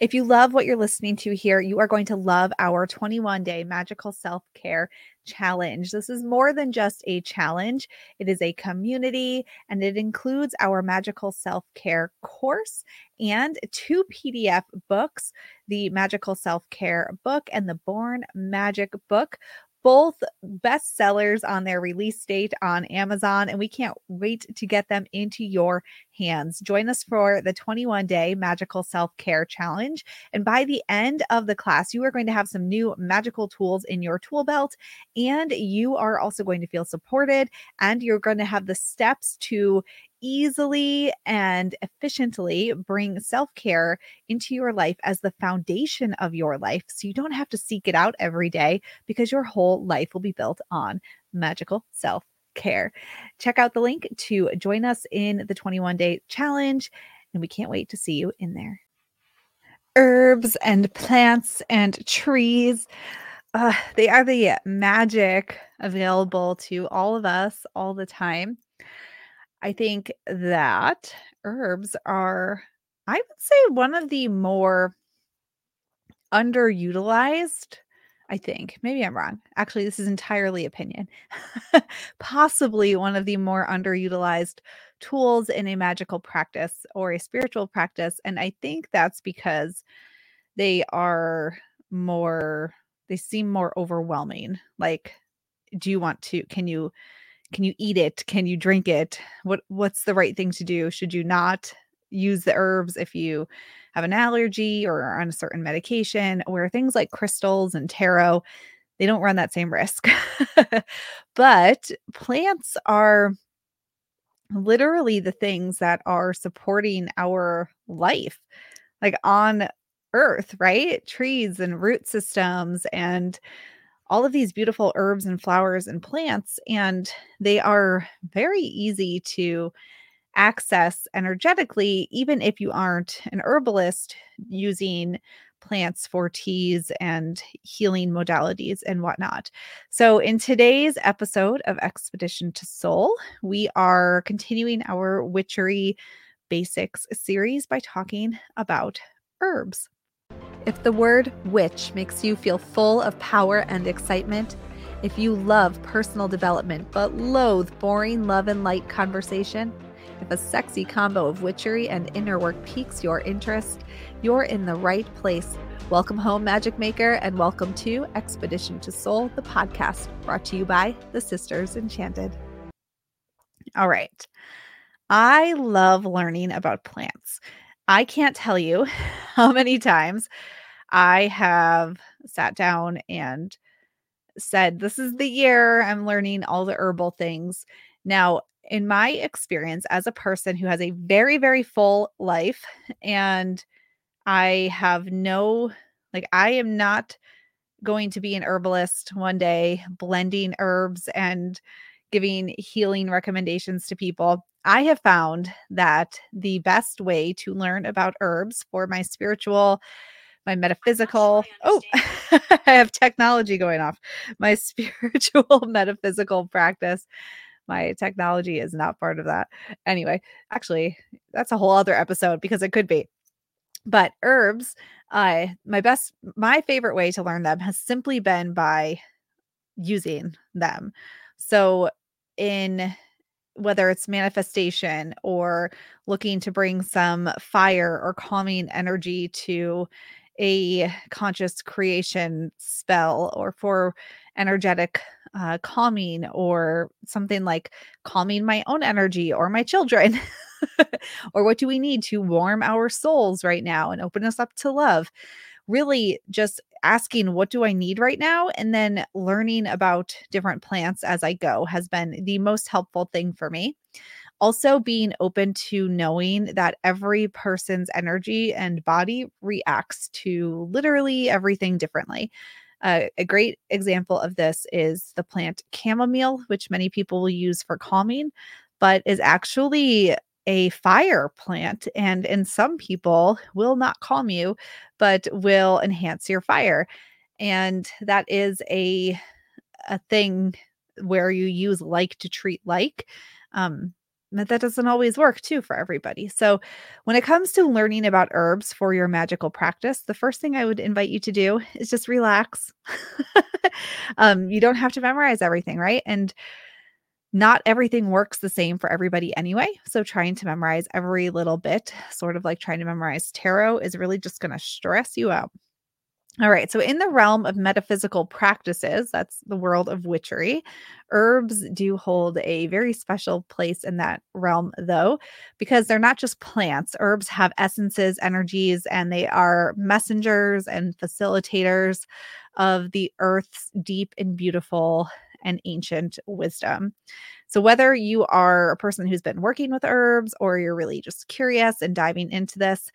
If you love what you're listening to here, you are going to love our 21 day magical self care challenge. This is more than just a challenge, it is a community and it includes our magical self care course and two PDF books the Magical Self Care book and the Born Magic book both bestsellers on their release date on Amazon, and we can't wait to get them into your hands. Join us for the 21 day magical self care challenge. And by the end of the class, you are going to have some new magical tools in your tool belt, and you are also going to feel supported, and you're going to have the steps to easily and efficiently bring self care into your life as the foundation of your life. So you don't have to seek it out every day because your whole life will be built on magical self care. Check out the link to join us in the 21 day challenge, and we can't wait to see you in there. Herbs and plants and trees. Uh, they are the magic available to all of us all the time. I think that herbs are, I would say, one of the more underutilized. I think maybe I'm wrong. Actually, this is entirely opinion. Possibly one of the more underutilized tools in a magical practice or a spiritual practice. And I think that's because they are more, they seem more overwhelming. Like, do you want to, can you, can you eat it? Can you drink it? What what's the right thing to do? Should you not use the herbs if you have an allergy or are on a certain medication? Where things like crystals and tarot they don't run that same risk. But plants are literally the things that are supporting our life like on earth right? Trees and root systems and all of these beautiful herbs and flowers and plants, and they are very easy to access energetically, even if you aren't an herbalist using plants for teas and healing modalities and whatnot. So, in today's episode of Expedition to Soul, we are continuing our witchery basics series by talking about herbs. If the word witch makes you feel full of power and excitement, if you love personal development but loathe boring love and light conversation, if a sexy combo of witchery and inner work piques your interest, you're in the right place. Welcome home, Magic Maker, and welcome to Expedition to Soul, the podcast brought to you by the Sisters Enchanted. All right. I love learning about plants. I can't tell you how many times I have sat down and said, This is the year I'm learning all the herbal things. Now, in my experience as a person who has a very, very full life, and I have no, like, I am not going to be an herbalist one day, blending herbs and giving healing recommendations to people. I have found that the best way to learn about herbs for my spiritual, my metaphysical, oh, I have technology going off, my spiritual metaphysical practice. My technology is not part of that. Anyway, actually, that's a whole other episode because it could be. But herbs, uh, my best, my favorite way to learn them has simply been by using them. So, in whether it's manifestation or looking to bring some fire or calming energy to a conscious creation spell or for energetic uh, calming or something like calming my own energy or my children. or what do we need to warm our souls right now and open us up to love? Really, just asking, what do I need right now? And then learning about different plants as I go has been the most helpful thing for me. Also, being open to knowing that every person's energy and body reacts to literally everything differently. Uh, a great example of this is the plant chamomile, which many people will use for calming, but is actually a fire plant and in some people will not calm you but will enhance your fire and that is a a thing where you use like to treat like um but that doesn't always work too for everybody. So, when it comes to learning about herbs for your magical practice, the first thing I would invite you to do is just relax. um, you don't have to memorize everything, right? And not everything works the same for everybody anyway. So, trying to memorize every little bit, sort of like trying to memorize tarot, is really just going to stress you out. All right. So, in the realm of metaphysical practices, that's the world of witchery, herbs do hold a very special place in that realm, though, because they're not just plants. Herbs have essences, energies, and they are messengers and facilitators of the earth's deep and beautiful and ancient wisdom. So, whether you are a person who's been working with herbs or you're really just curious and diving into this,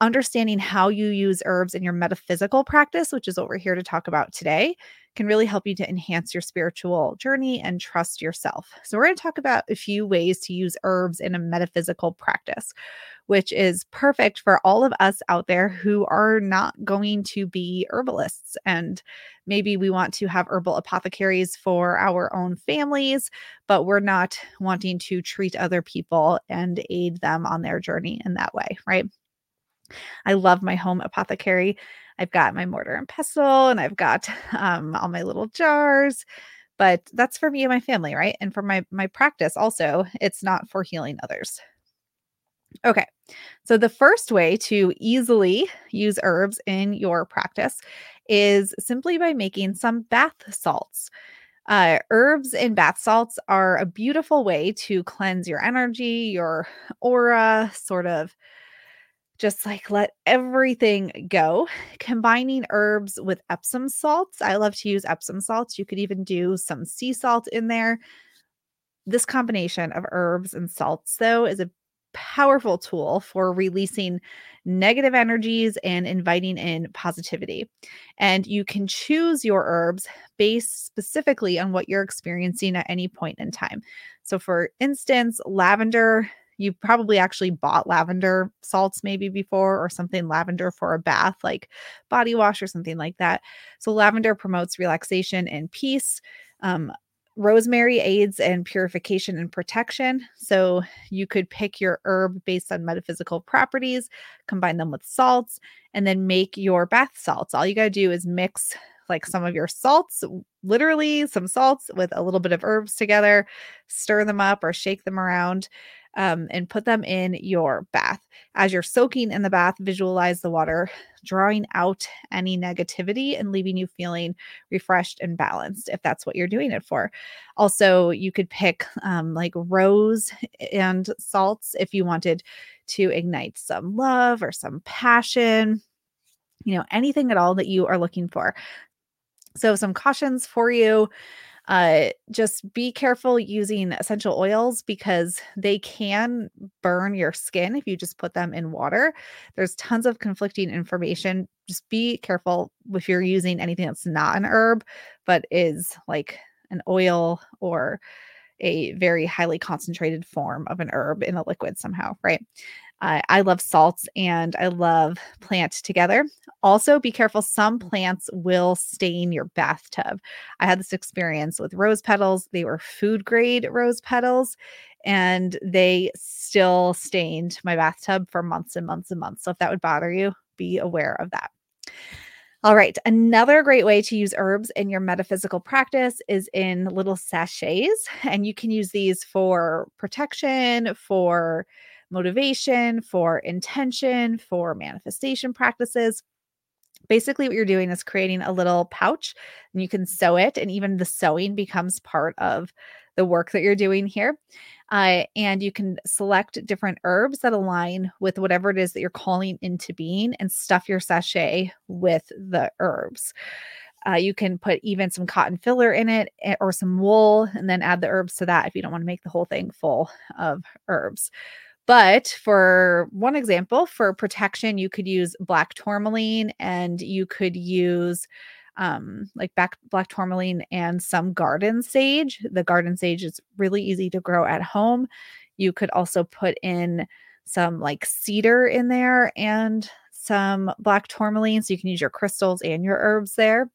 understanding how you use herbs in your metaphysical practice, which is what we're here to talk about today, can really help you to enhance your spiritual journey and trust yourself. So, we're going to talk about a few ways to use herbs in a metaphysical practice, which is perfect for all of us out there who are not going to be herbalists. And maybe we want to have herbal apothecaries for our own families, but we're not wanting to treat other people and aid them on their journey in that way, right? I love my home apothecary. I've got my mortar and pestle and I've got um, all my little jars, but that's for me and my family, right? And for my my practice also, it's not for healing others. Okay. So the first way to easily use herbs in your practice is simply by making some bath salts. Uh, herbs and bath salts are a beautiful way to cleanse your energy, your aura, sort of just like let everything go. Combining herbs with Epsom salts. I love to use Epsom salts. You could even do some sea salt in there. This combination of herbs and salts, though, is a powerful tool for releasing negative energies and inviting in positivity. And you can choose your herbs based specifically on what you're experiencing at any point in time. So, for instance, lavender you probably actually bought lavender salts maybe before or something lavender for a bath, like body wash or something like that. So, lavender promotes relaxation and peace. Um, rosemary aids in purification and protection. So, you could pick your herb based on metaphysical properties, combine them with salts, and then make your bath salts. All you got to do is mix like some of your salts, literally some salts with a little bit of herbs together, stir them up or shake them around um, and put them in your bath. As you're soaking in the bath, visualize the water drawing out any negativity and leaving you feeling refreshed and balanced if that's what you're doing it for. Also, you could pick um, like rose and salts if you wanted to ignite some love or some passion, you know, anything at all that you are looking for. So, some cautions for you uh, just be careful using essential oils because they can burn your skin if you just put them in water. There's tons of conflicting information. Just be careful if you're using anything that's not an herb, but is like an oil or a very highly concentrated form of an herb in a liquid somehow, right? Uh, I love salts and I love plant together. Also, be careful, some plants will stain your bathtub. I had this experience with rose petals. They were food grade rose petals and they still stained my bathtub for months and months and months. So, if that would bother you, be aware of that. All right. Another great way to use herbs in your metaphysical practice is in little sachets. And you can use these for protection, for motivation, for intention, for manifestation practices. Basically, what you're doing is creating a little pouch and you can sew it, and even the sewing becomes part of the work that you're doing here. Uh, and you can select different herbs that align with whatever it is that you're calling into being and stuff your sachet with the herbs. Uh, you can put even some cotton filler in it eh, or some wool and then add the herbs to that if you don't want to make the whole thing full of herbs. But for one example, for protection, you could use black tourmaline and you could use um, like back, black tourmaline and some garden sage. The garden sage is really easy to grow at home. You could also put in some like cedar in there and some black tourmaline so you can use your crystals and your herbs there.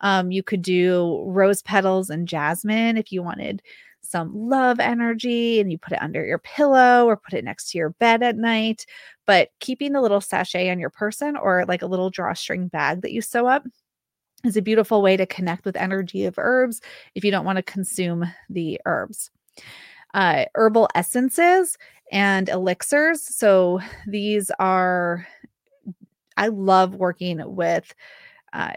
Um, you could do rose petals and jasmine if you wanted some love energy and you put it under your pillow or put it next to your bed at night. But keeping the little sachet on your person or like a little drawstring bag that you sew up is a beautiful way to connect with energy of herbs if you don't want to consume the herbs. Uh, herbal essences and elixirs. So these are, I love working with uh,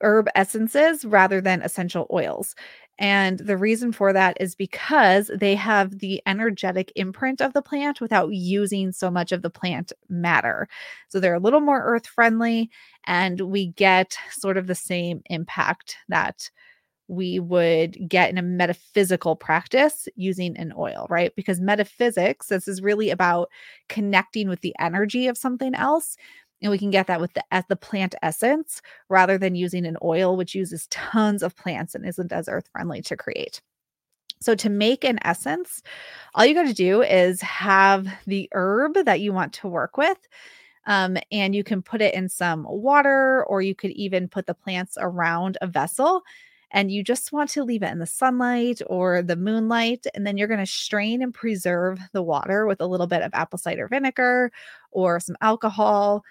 herb essences rather than essential oils. And the reason for that is because they have the energetic imprint of the plant without using so much of the plant matter. So they're a little more earth friendly, and we get sort of the same impact that we would get in a metaphysical practice using an oil, right? Because metaphysics, this is really about connecting with the energy of something else and we can get that with the the plant essence rather than using an oil which uses tons of plants and isn't as earth friendly to create so to make an essence all you got to do is have the herb that you want to work with um, and you can put it in some water or you could even put the plants around a vessel and you just want to leave it in the sunlight or the moonlight. And then you're going to strain and preserve the water with a little bit of apple cider vinegar or some alcohol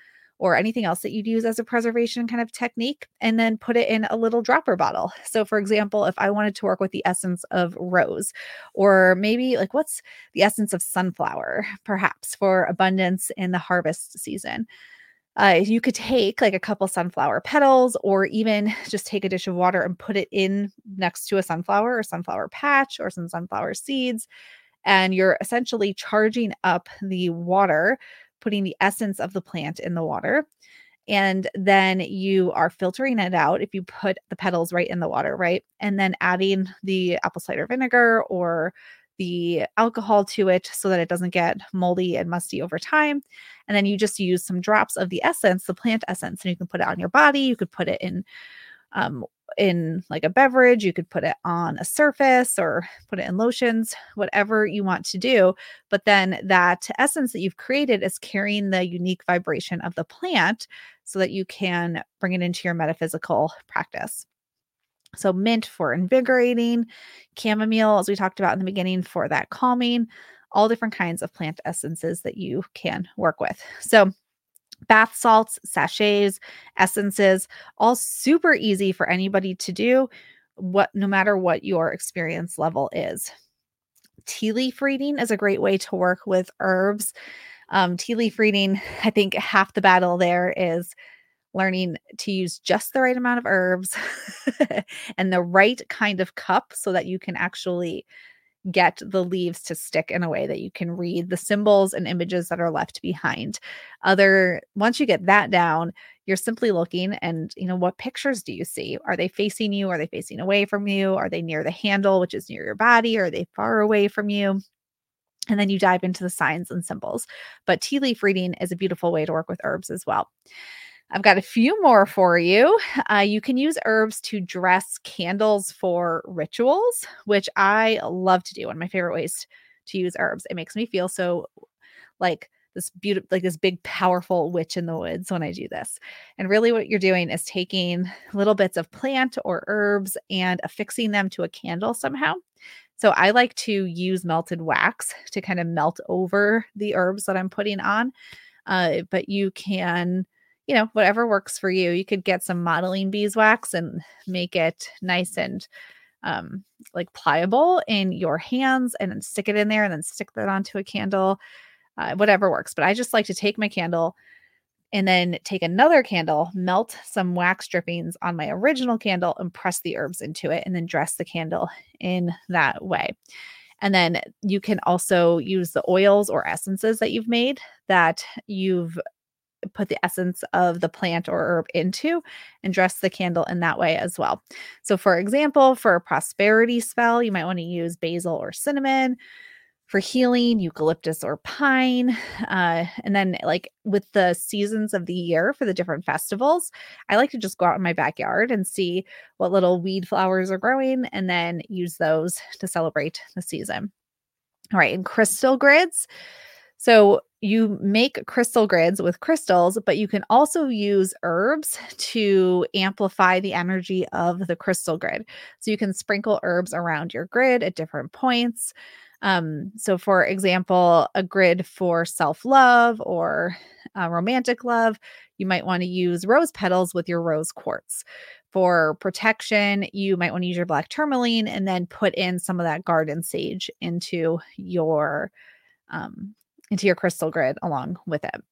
or anything else that you'd use as a preservation kind of technique, and then put it in a little dropper bottle. So, for example, if I wanted to work with the essence of rose, or maybe like what's the essence of sunflower, perhaps for abundance in the harvest season. Uh, you could take like a couple sunflower petals or even just take a dish of water and put it in next to a sunflower or sunflower patch or some sunflower seeds. And you're essentially charging up the water putting the essence of the plant in the water. And then you are filtering it out if you put the petals right in the water, right? And then adding the apple cider vinegar or the alcohol to it so that it doesn't get moldy and musty over time. And then you just use some drops of the essence, the plant essence, and you can put it on your body. You could put it in um, in like a beverage. You could put it on a surface or put it in lotions, whatever you want to do. But then that essence that you've created is carrying the unique vibration of the plant so that you can bring it into your metaphysical practice. So, mint for invigorating, chamomile, as we talked about in the beginning, for that calming, all different kinds of plant essences that you can work with. So, bath salts, sachets, essences, all super easy for anybody to do what no matter what your experience level is. Tea leaf reading is a great way to work with herbs. Um, tea leaf reading, I think half the battle there is learning to use just the right amount of herbs and the right kind of cup so that you can actually get the leaves to stick in a way that you can read the symbols and images that are left behind. Other once you get that down, you're simply looking and you know what pictures do you see? Are they facing you? Are they facing away from you? Are they near the handle, which is near your body? Are they far away from you? And then you dive into the signs and symbols. But tea leaf reading is a beautiful way to work with herbs as well. I've got a few more for you. Uh, you can use herbs to dress candles for rituals, which I love to do. One of my favorite ways to use herbs. It makes me feel so like this beautiful, like this big, powerful witch in the woods when I do this. And really, what you're doing is taking little bits of plant or herbs and affixing them to a candle somehow. So I like to use melted wax to kind of melt over the herbs that I'm putting on. Uh, but you can you know, whatever works for you. You could get some modeling beeswax and make it nice and um, like pliable in your hands and then stick it in there and then stick that onto a candle, uh, whatever works. But I just like to take my candle and then take another candle, melt some wax drippings on my original candle and press the herbs into it and then dress the candle in that way. And then you can also use the oils or essences that you've made that you've put the essence of the plant or herb into and dress the candle in that way as well. So, for example, for a prosperity spell, you might want to use basil or cinnamon. For healing, eucalyptus or pine. Uh, and then, like with the seasons of the year for the different festivals, I like to just go out in my backyard and see what little weed flowers are growing and then use those to celebrate the season. All right. And crystal grids. So, you make crystal grids with crystals, but you can also use herbs to amplify the energy of the crystal grid. So you can sprinkle herbs around your grid at different points. Um, so, for example, a grid for self love or uh, romantic love, you might want to use rose petals with your rose quartz. For protection, you might want to use your black tourmaline and then put in some of that garden sage into your um, into your crystal grid along with it.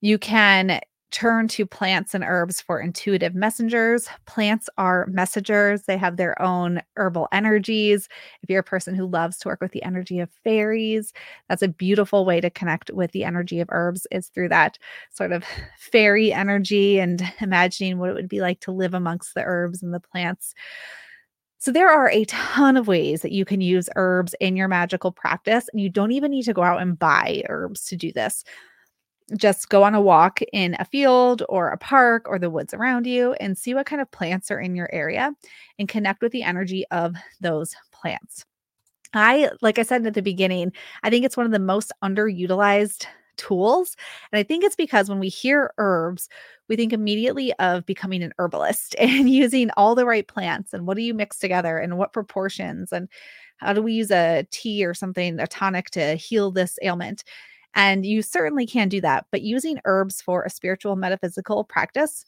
You can turn to plants and herbs for intuitive messengers. Plants are messengers, they have their own herbal energies. If you're a person who loves to work with the energy of fairies, that's a beautiful way to connect with the energy of herbs is through that sort of fairy energy and imagining what it would be like to live amongst the herbs and the plants. So, there are a ton of ways that you can use herbs in your magical practice, and you don't even need to go out and buy herbs to do this. Just go on a walk in a field or a park or the woods around you and see what kind of plants are in your area and connect with the energy of those plants. I, like I said at the beginning, I think it's one of the most underutilized tools. And I think it's because when we hear herbs, we think immediately of becoming an herbalist and using all the right plants and what do you mix together and what proportions and how do we use a tea or something, a tonic to heal this ailment. And you certainly can do that. But using herbs for a spiritual metaphysical practice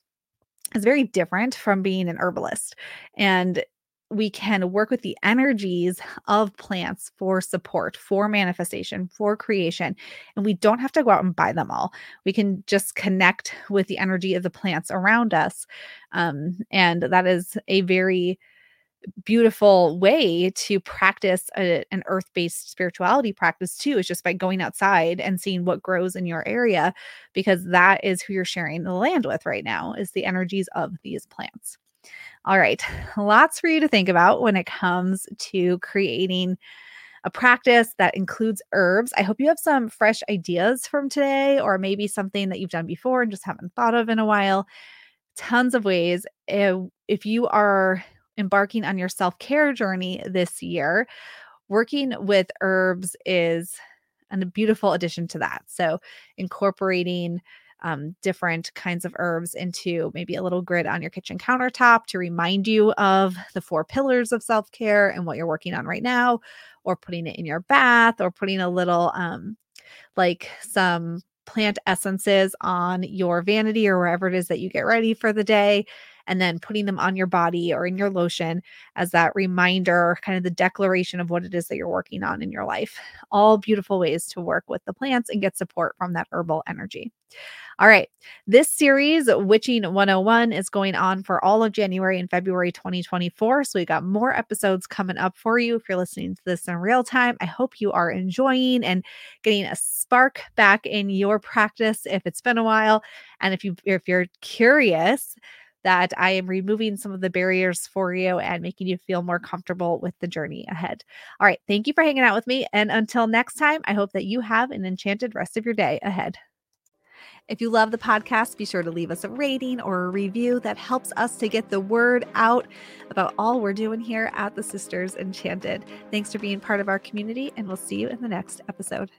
is very different from being an herbalist. And we can work with the energies of plants for support, for manifestation, for creation. And we don't have to go out and buy them all. We can just connect with the energy of the plants around us. Um, and that is a very beautiful way to practice a, an earth-based spirituality practice too is just by going outside and seeing what grows in your area because that is who you're sharing the land with right now is the energies of these plants all right, lots for you to think about when it comes to creating a practice that includes herbs. I hope you have some fresh ideas from today, or maybe something that you've done before and just haven't thought of in a while. Tons of ways. If you are embarking on your self care journey this year, working with herbs is a beautiful addition to that. So, incorporating um, different kinds of herbs into maybe a little grid on your kitchen countertop to remind you of the four pillars of self care and what you're working on right now, or putting it in your bath, or putting a little um, like some plant essences on your vanity or wherever it is that you get ready for the day and then putting them on your body or in your lotion as that reminder, kind of the declaration of what it is that you're working on in your life. All beautiful ways to work with the plants and get support from that herbal energy. All right. This series, Witching 101, is going on for all of January and February 2024. So we got more episodes coming up for you. If you're listening to this in real time, I hope you are enjoying and getting a spark back in your practice if it's been a while. And if you if you're curious, that I am removing some of the barriers for you and making you feel more comfortable with the journey ahead. All right. Thank you for hanging out with me. And until next time, I hope that you have an enchanted rest of your day ahead. If you love the podcast, be sure to leave us a rating or a review that helps us to get the word out about all we're doing here at the Sisters Enchanted. Thanks for being part of our community, and we'll see you in the next episode.